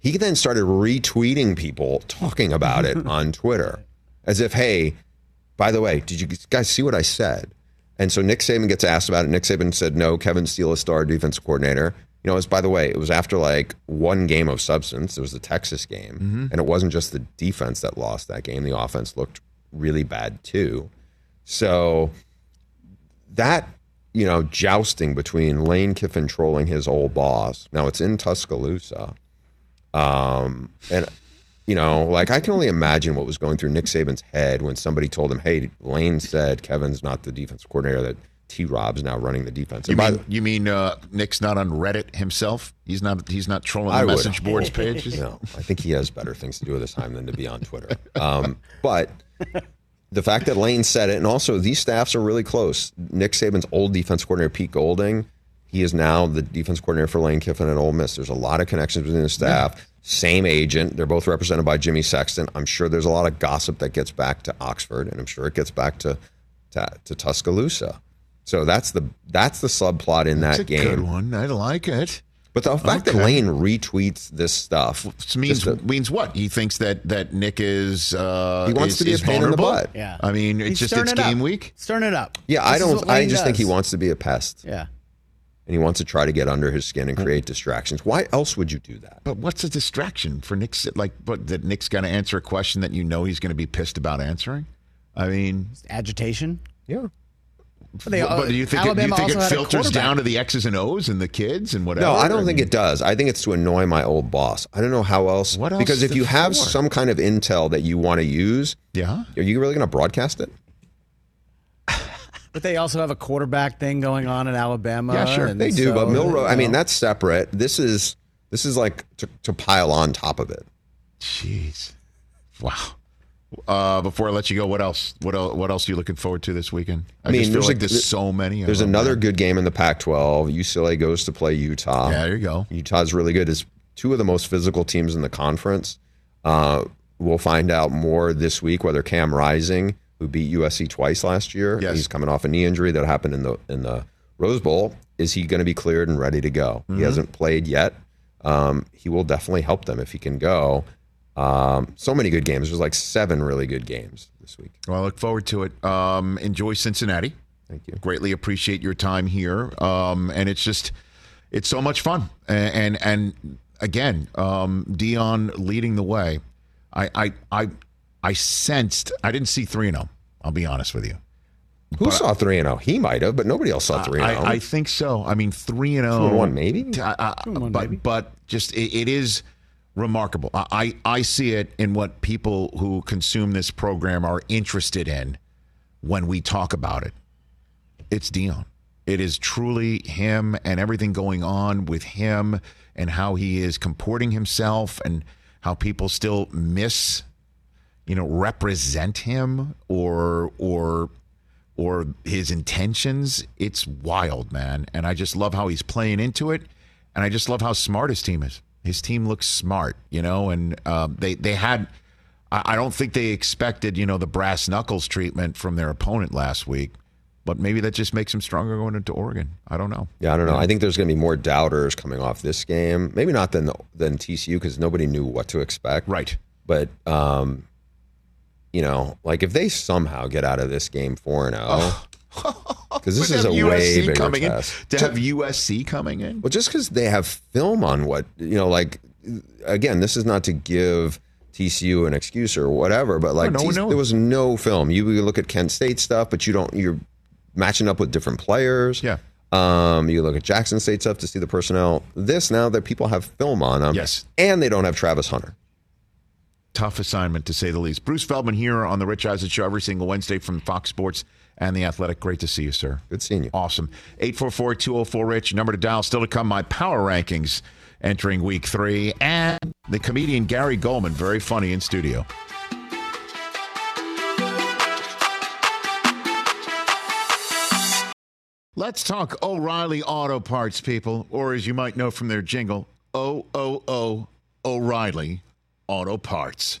he then started retweeting people talking about it on Twitter as if, hey, by the way, did you guys see what I said? And so Nick Saban gets asked about it. Nick Saban said, no, Kevin Steele is star defensive coordinator. You know, it's by the way, it was after like one game of substance. It was the Texas game. Mm-hmm. And it wasn't just the defense that lost that game. The offense looked really bad too. So that, you know, jousting between Lane Kiffin trolling his old boss. Now it's in Tuscaloosa. Um, and you know, like I can only imagine what was going through Nick Saban's head when somebody told him, "Hey, Lane said Kevin's not the defensive coordinator; that T. Rob's now running the defense." You mean you mean uh, Nick's not on Reddit himself? He's not he's not trolling I the would message boards pages. No, I think he has better things to do with his time than to be on Twitter. Um, but the fact that Lane said it, and also these staffs are really close. Nick Saban's old defense coordinator, Pete Golding, he is now the defense coordinator for Lane Kiffin at Ole Miss. There's a lot of connections between the staff. Same agent. They're both represented by Jimmy Sexton. I'm sure there's a lot of gossip that gets back to Oxford, and I'm sure it gets back to to, to Tuscaloosa. So that's the that's the subplot in That's that a game. good one. I like it. But the fact that Lane retweets this stuff This means just to- means what? He thinks that that Nick is uh, He wants is- to be a is pain in the vulnerable? butt. Yeah. I mean, it's He's just stirring it's it up. game week. Stirring it up. Yeah, I This is don't. I Lane just think he wants to be a pest, Yeah. And he wants to try to get under his skin and mm. create distractions. Why else would you do that? But what's a distraction for Nick's? Like, what that Nick's got to answer a question that you know he's going to be pissed about answering. I mean, Agitation. Yeah, But, they, but do you think it, you think it filters down to the X's and O's and the kids and whatever? no, I don't I think it does. I think it's to annoy my old boss. I don't know how else. What else because if you have for? some kind of intel that you want to use, Yeah. are you really going to broadcast it? But they also have a quarterback thing going on in Alabama. Yeah, sure. and They do, so, but Milroe. I mean, that's separate. This is this is like to, to pile on top of it. Jeez. Wow. Uh, before I let you go, what else? What else? What else are you looking forward to this weekend? I, I mean, just feel there's like a- there's so many. of There's them, another man. good game in the Pac-12. UCLA goes to play Utah. Yeah, there you go. Utah's really good. It's two of the most physical teams in the conference. Uh, we'll find out more this week whether Cam Rising, who beat USC twice last year, Yes. he's coming off a knee injury that happened in the in the Rose Bowl. Is he going to be cleared and ready to go? Mm-hmm. He hasn't played yet. Um, he will definitely help them if he can go. Um, so many good games. There's like seven really good games this week. Well, I look forward to it. Um, enjoy Cincinnati. Thank you. Greatly appreciate your time here. Um, and it's just, it's so much fun. And and, and again, um, Deion leading the way. I I I I sensed. I didn't see three and zero. I'll be honest with you. Who saw three and zero? He might have, but nobody else saw three and zero. I, I think so. I mean, three and zero. One, maybe? I- I- and one, but maybe. but just it, it is remarkable. I, I I see it in what people who consume this program are interested in when we talk about it. It's Deion. It is truly him and everything going on with him and how he is comporting himself and how people still miss, you know, represent him or or or his intentions. It's wild, man. And I just love how he's playing into it. And I just love how smart his team is. His team looks smart, you know, and um, they they had. I I don't think they expected, you know, the brass knuckles treatment from their opponent last week, but maybe that just makes him stronger going into Oregon. I don't know. Yeah, I don't know. I think there's going to be more doubters coming off this game. Maybe not than than TCU because nobody knew what to expect. Right. But um, you know, like if they somehow get out of this game four and zero, because this is a have way USC bigger coming test. in to have USC coming in. Well, just because they have film on what you know, like again, this is not to give TCU an excuse or whatever, but like no one TC knows. there was no film. You, you look at Kent State stuff, but you don't. You're matching up with different players. Yeah. Um, you look at Jackson State stuff to see the personnel. This now that people have film on them. Yes. And they don't have Travis Hunter. Tough assignment to say the least. Bruce Feldman here on the Rich Eisen Show every single Wednesday from Fox Sports and the Athletic. Great to see you, sir. Good seeing you. Awesome. 844 Rich, number to dial. Still to come, my power rankings entering week three. And the comedian Gary Gulman, very funny in studio. Let's talk O'Reilly Auto Parts, people, or as you might know from their jingle, O O O O'Reilly Auto Parts.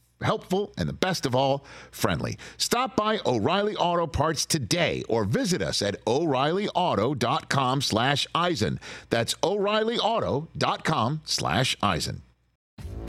helpful, and the best of all, friendly. Stop by O'Reilly Auto Parts today or visit us at o'reillyauto.com slash Eisen. That's o'reillyauto.com slash Eisen.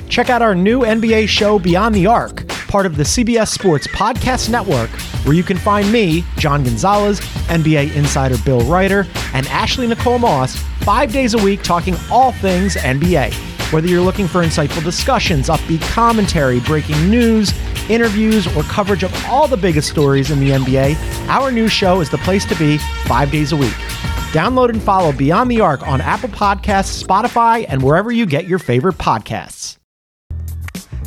Check out our new NBA show, Beyond the Arc, part of the CBS Sports Podcast Network, where you can find me, John Gonzalez, NBA insider Bill Reiter, and Ashley Nicole Moss five days a week talking all things NBA. Whether you're looking for insightful discussions, upbeat commentary, breaking news, interviews, or coverage of all the biggest stories in the NBA, our new show is the place to be five days a week. Download and follow Beyond the Arc on Apple Podcasts, Spotify, and wherever you get your favorite podcasts.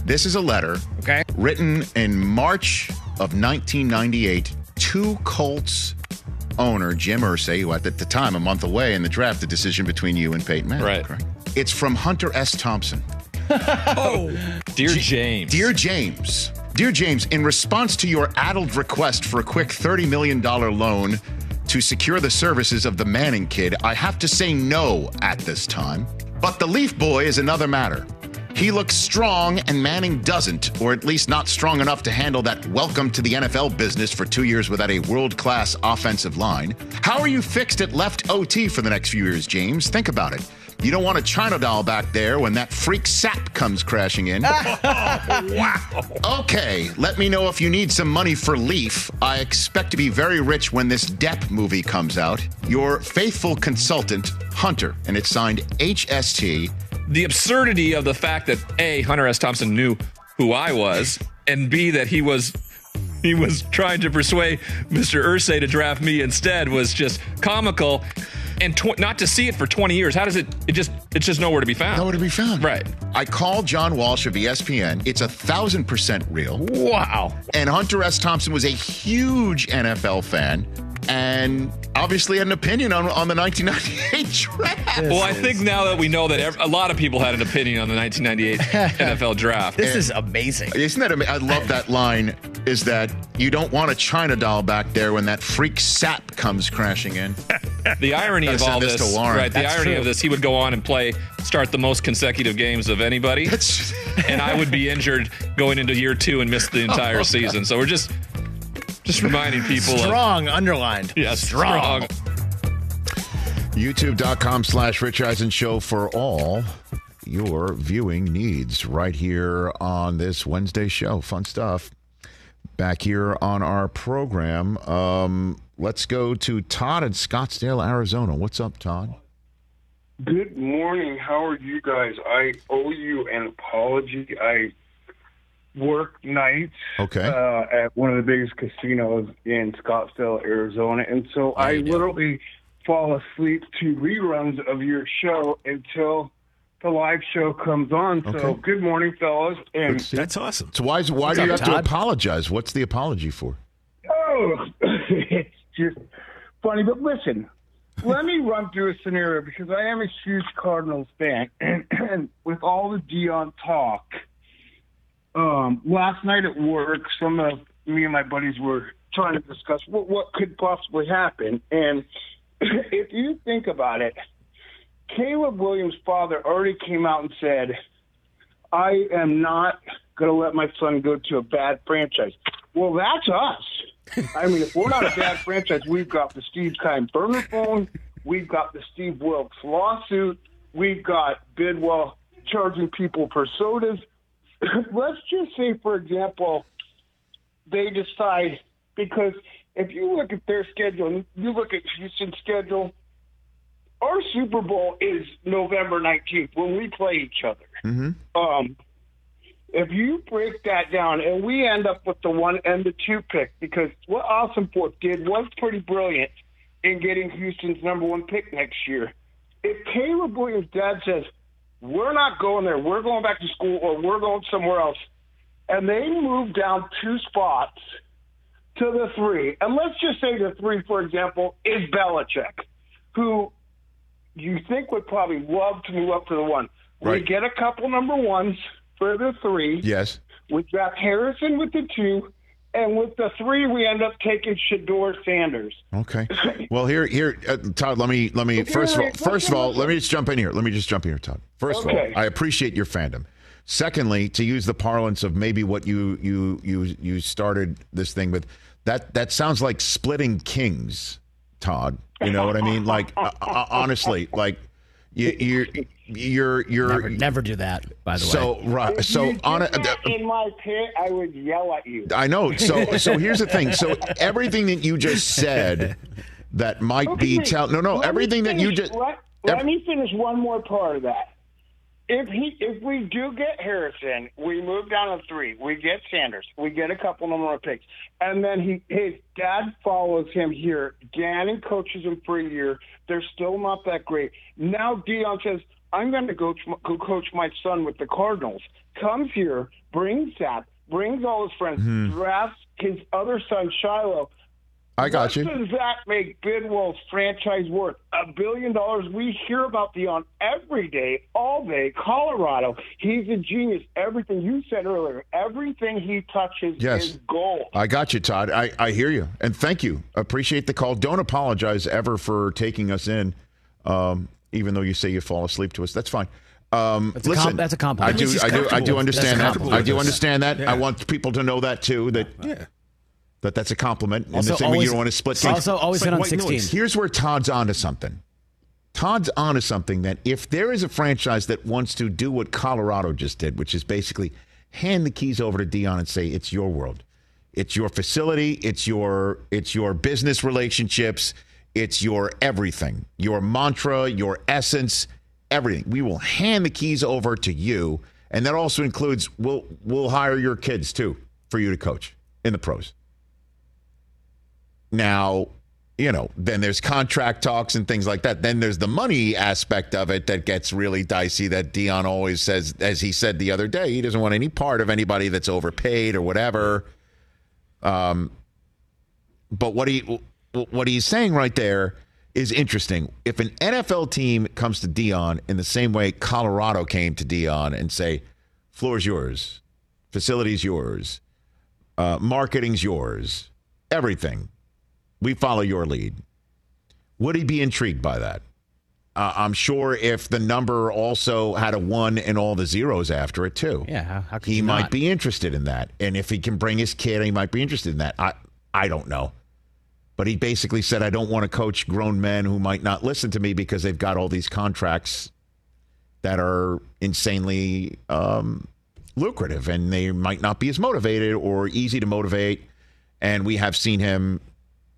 This is a letter okay. written in March of 1998 to Colts owner Jim Irsay, who at the time, a month away in the draft, the decision between you and Peyton Manning. Right. correct? It's from Hunter S. Thompson. oh, dear James. Dear James. Dear James, in response to your addled request for a quick $30 million loan to secure the services of the Manning kid, I have to say no at this time. But the Leaf Boy is another matter. He looks strong, and Manning doesn't, or at least not strong enough to handle that welcome to the NFL business for two years without a world class offensive line. How are you fixed at left OT for the next few years, James? Think about it. You don't want a China doll back there when that freak Sapp comes crashing in. oh, wow. Okay, let me know if you need some money for Leaf. I expect to be very rich when this Depp movie comes out. Your faithful consultant, Hunter, and it's signed HST. The absurdity of the fact that A, Hunter S. Thompson knew who I was, and B, that he was he was trying to persuade Mr. Irsay to draft me instead was just comical. And tw- not to see it for 20 years, how does it? It just it's just nowhere to be found. Nowhere to be found. Right. I called John Walsh of ESPN. It's a thousand percent real. Wow. And Hunter S. Thompson was a huge NFL fan and obviously had an opinion on, on the 1998 draft. well, I think now that we know that ev- a lot of people had an opinion on the 1998 NFL draft. This is amazing. Isn't that amazing? I love that line. Is that you don't want a China doll back there when that freak Sapp comes crashing in? the irony of all this this, to Warren. right? The That's irony true. of this, he would go on and play, start the most consecutive games of anybody, and I would be injured going into year two and miss the entire oh season. So we're just Just reminding people strong underlined. Yeah, strong. YouTube.com slash Rich Eisen Show for all your viewing needs right here on this Wednesday show. Fun stuff. Back here on our program. Um, let's go to Todd in Scottsdale, Arizona. What's up, Todd? Good morning. How are you guys? I owe you an apology. I work nights Okay. uh, at one of the biggest casinos in Scottsdale, Arizona, and so I literally fall asleep to reruns of your show until the live show comes on. So Okay. good morning, fellas. And That's awesome. So why, is- why What's do you up, have to apologize? What's the apology for? Oh, it's just funny. But listen, let me run through a scenario because I am a huge Cardinals fan, and, and with all the Deion talk, um, last night at work, some of me and my buddies were trying to discuss what what could possibly happen. And if you think about it, Caleb Williams' father already came out and said, "I am not going to let my son go to a bad franchise." Well, that's us. I mean, if we're not a bad franchise, we've got the Steve Keim burner phone, we've got the Steve Wilks lawsuit, we've got Bidwell charging people for sodas. Let's just say, for example, they decide because if you look at their schedule, and you look at Houston's schedule, our Super Bowl is November 19th when we play each other. Mm-hmm. Um, if you break that down and we end up with the one and the two pick, because what Ossenfort did was pretty brilliant in getting Houston's number one pick next year. If Caleb Williams' dad says, we're not going there, we're going back to school or we're going somewhere else, and they move down two spots to the three, and let's just say the three, for example, is Belichick, who you think would probably love to move up to the one. We get a couple number ones for the three. Yes. We draft Harrison with the two, and with the three, we end up taking Shedeur Sanders. Okay. Well, here, here, uh, Todd. Let me, let me. Okay, First of all, first of all, let me just jump in here. Let me just jump in here, Todd. First of all, I appreciate your fandom. Secondly, to use the parlance of maybe what you you you you started this thing with, that that sounds like splitting kings, Todd. You know what I mean? Like uh, uh, honestly, like you you're you're you're Never, never do that. By the way. so right. If So on did a, that in my pit, I would yell at you. I know. So so here's the thing. So everything that you just said that might be tell no no let me everything that you just let, let me finish one more part of that. If he, if we do get Harrison, we move down to three. We get Sanders. We get a couple number of picks, and then he, his dad follows him here. Gannon coaches him for a year. They're still not that great. Now Deion says, "I'm going to go, coach my son with the Cardinals." Comes here, brings that, brings all his friends, Mhm. drafts his other son Shilo. I got you. What does that make Bidwell's franchise worth? A billion dollars. We hear about Deion every day, all day. Colorado. He's a genius. Everything you said earlier, everything he touches Yes. is gold. I got you, Todd. I, I hear you. And thank you. Appreciate the call. Don't apologize ever for taking us in, um, even though you say you fall asleep to us. That's fine. Um, That's a com- listen, that's a compliment. I do, I do, I do understand that. I do understand that. Yeah. I want people to know that too. That that that's a compliment. Also the same way you don't want to split. also always hit like on 16. noise. Here's where Todd's onto something. Todd's onto something that if there is a franchise that wants to do what Colorado just did, which is basically hand the keys over to Deion and say it's your world, it's your facility, it's your it's your business relationships, it's your everything, your mantra, your essence, everything. We will hand the keys over to you, and that also includes we'll we'll hire your kids too for you to coach in the pros. Now, you know, then there's contract talks and things like that. Then there's the money aspect of it that gets really dicey. That Deion always says, as he said the other day, he doesn't want any part of anybody that's overpaid or whatever. Um, but what he what he's saying right there is interesting. If an NFL team comes to Deion in the same way Colorado came to Deion and say, "Floor's yours, facility's yours, uh, marketing's yours, everything," we follow your lead. Would he be intrigued by that? Uh, I'm sure if the number also had a one and all the zeros after it too. Yeah, how, how he might not? be interested in that, and if he can bring his kid, he might be interested in that. I I don't know. But he basically said, I don't want to coach grown men who might not listen to me because they've got all these contracts that are insanely um, lucrative and they might not be as motivated or easy to motivate. And we have seen him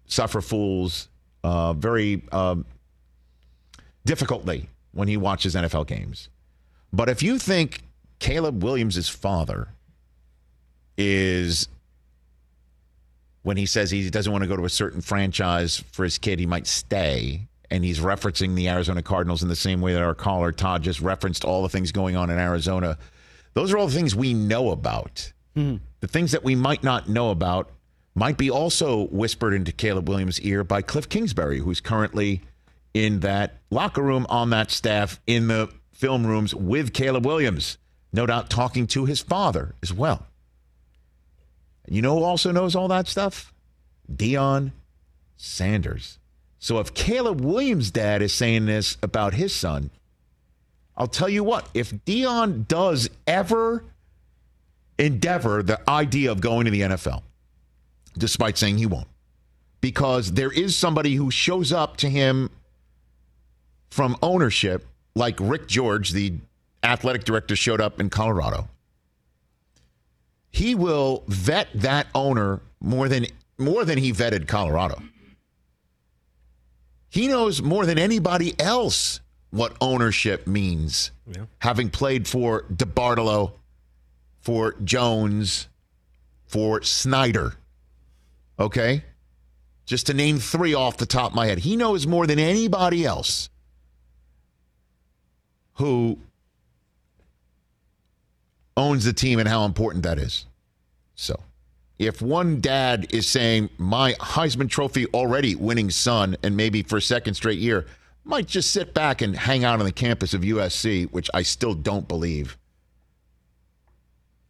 suffer fools uh, very um, difficultly when he watches NFL games. But if you think Caleb Williams' father is when he says he doesn't want to go to a certain franchise for his kid, he might stay. And he's referencing the Arizona Cardinals in the same way that our caller Todd just referenced all the things going on in Arizona. Those are all the things we know about. Mm-hmm. The things that we might not know about might be also whispered into Caleb Williams' ear by Cliff Kingsbury, who's currently in that locker room on that staff in the film rooms with Caleb Williams, no doubt talking to his father as well. You know who also knows all that stuff? Deion Sanders. So if Caleb Williams' dad is saying this about his son, I'll tell you what, if Deion does ever endeavor the idea of going to the NFL, despite saying he won't, because there is somebody who shows up to him from ownership, like Rick George, the athletic director, showed up in Colorado he will vet that owner more than more than he vetted Colorado. He knows more than anybody else what ownership means. Yeah. Having played for DeBartolo, for Jones, for Snyder. Okay? Just to name three off the top of my head. He knows more than anybody else who owns the team and how important that is. So, if one dad is saying, my Heisman Trophy already winning son, and maybe for a second straight year, might just sit back and hang out on the campus of USC, which I still don't believe,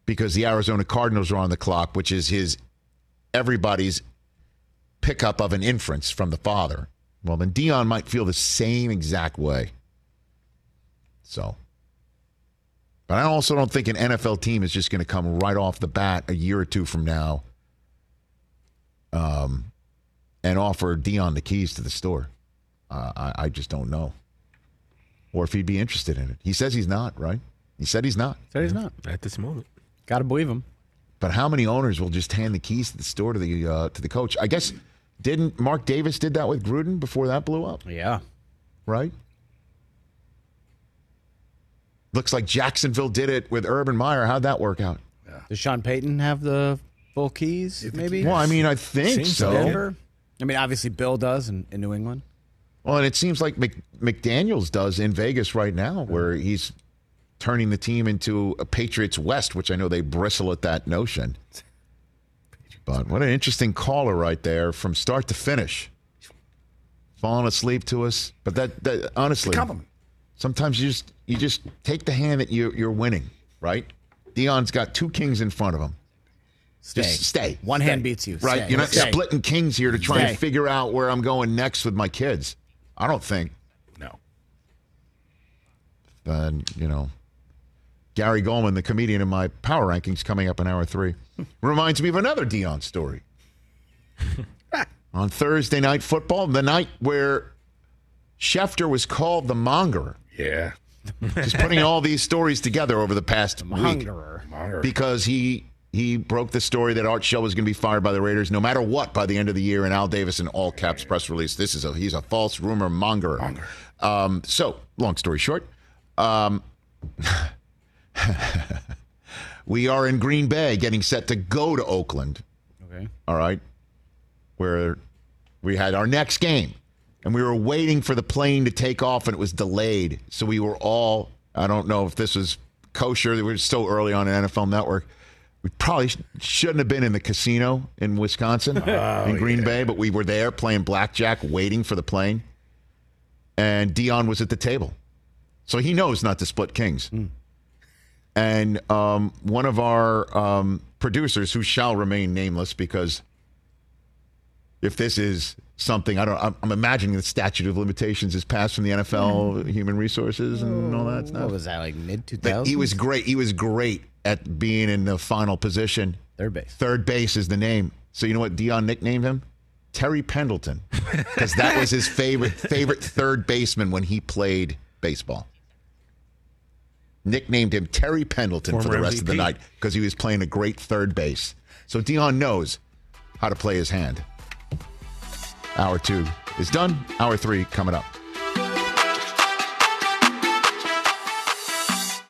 because the Arizona Cardinals are on the clock, which is his everybody's pickup of an inference from the father. Well, then Deion might feel the same exact way. So, but I also don't think an NFL team is just going to come right off the bat a year or two from now um, and offer Deion the keys to the store. Uh, I, I just don't know. Or if he'd be interested in it. He says he's not, right? He said he's not. Said he's not. At this moment. Got to believe him. But how many owners will just hand the keys to the store to the uh, to the coach? I guess didn't Mark Davis did that with Gruden before that blew up? Yeah. Right? Looks like Jacksonville did it with Urban Meyer. How'd that work out? Does Sean Payton have the full keys? Maybe. Well, I mean, I think Seems so. Denver? I mean, obviously Bill does in, in New England. Well, and it seems like Mc, McDaniels does in Vegas right now, where he's turning the team into a Patriots West, which I know they bristle at that notion. But what an interesting caller right there from start to finish. Falling asleep to us. But that, that honestly, compliment. Sometimes you just you just take the hand that you, you're winning, right? Deion's got two kings in front of him. Stay. Just stay. One hand beats you. Right. Stay. You're not Stay. splitting kings here to try Stay. and figure out where I'm going next with my kids. I don't think. No. Then, you know, Gary Gulman, the comedian in my power rankings coming up in hour three, reminds me of another Deion story. On Thursday night football, the night where Schefter was called the mongerer. Yeah. Just putting all these stories together over the past week Mongerer. Mongerer. because he he broke the story that Art Shell was going to be fired by the Raiders no matter what by the end of the year. And Al Davis in all caps press release. This is a he's a false rumor monger. Um, so long story short, um, we are in Green Bay, getting set to go to Oakland. Okay. All right, where we had our next game, and we were waiting for the plane to take off, and it was delayed. So we were all I don't know if this was kosher. We were still early on in NFL Network. We probably sh- shouldn't have been in the casino in Wisconsin, in Green Bay, but we were there playing blackjack, waiting for the plane. And Deion was at the table, so he knows not to split kings. And um, one of our um, producers, who shall remain nameless, because if this is something I don't, I'm, I'm imagining the statute of limitations is passed from the NFL, hmm. Human Resources, and all that stuff. What was that, like mid 2000s? He was great. He was great at being in the final position. Third base. Third base is the name. So you know what Deion nicknamed him? Terry Pendleton, because that was his favorite favorite third baseman when he played baseball. Nicknamed him Terry Pendleton for the rest of the night because he was playing a great third base. So Deion knows how to play his hand. Hour two is done. Hour three coming up.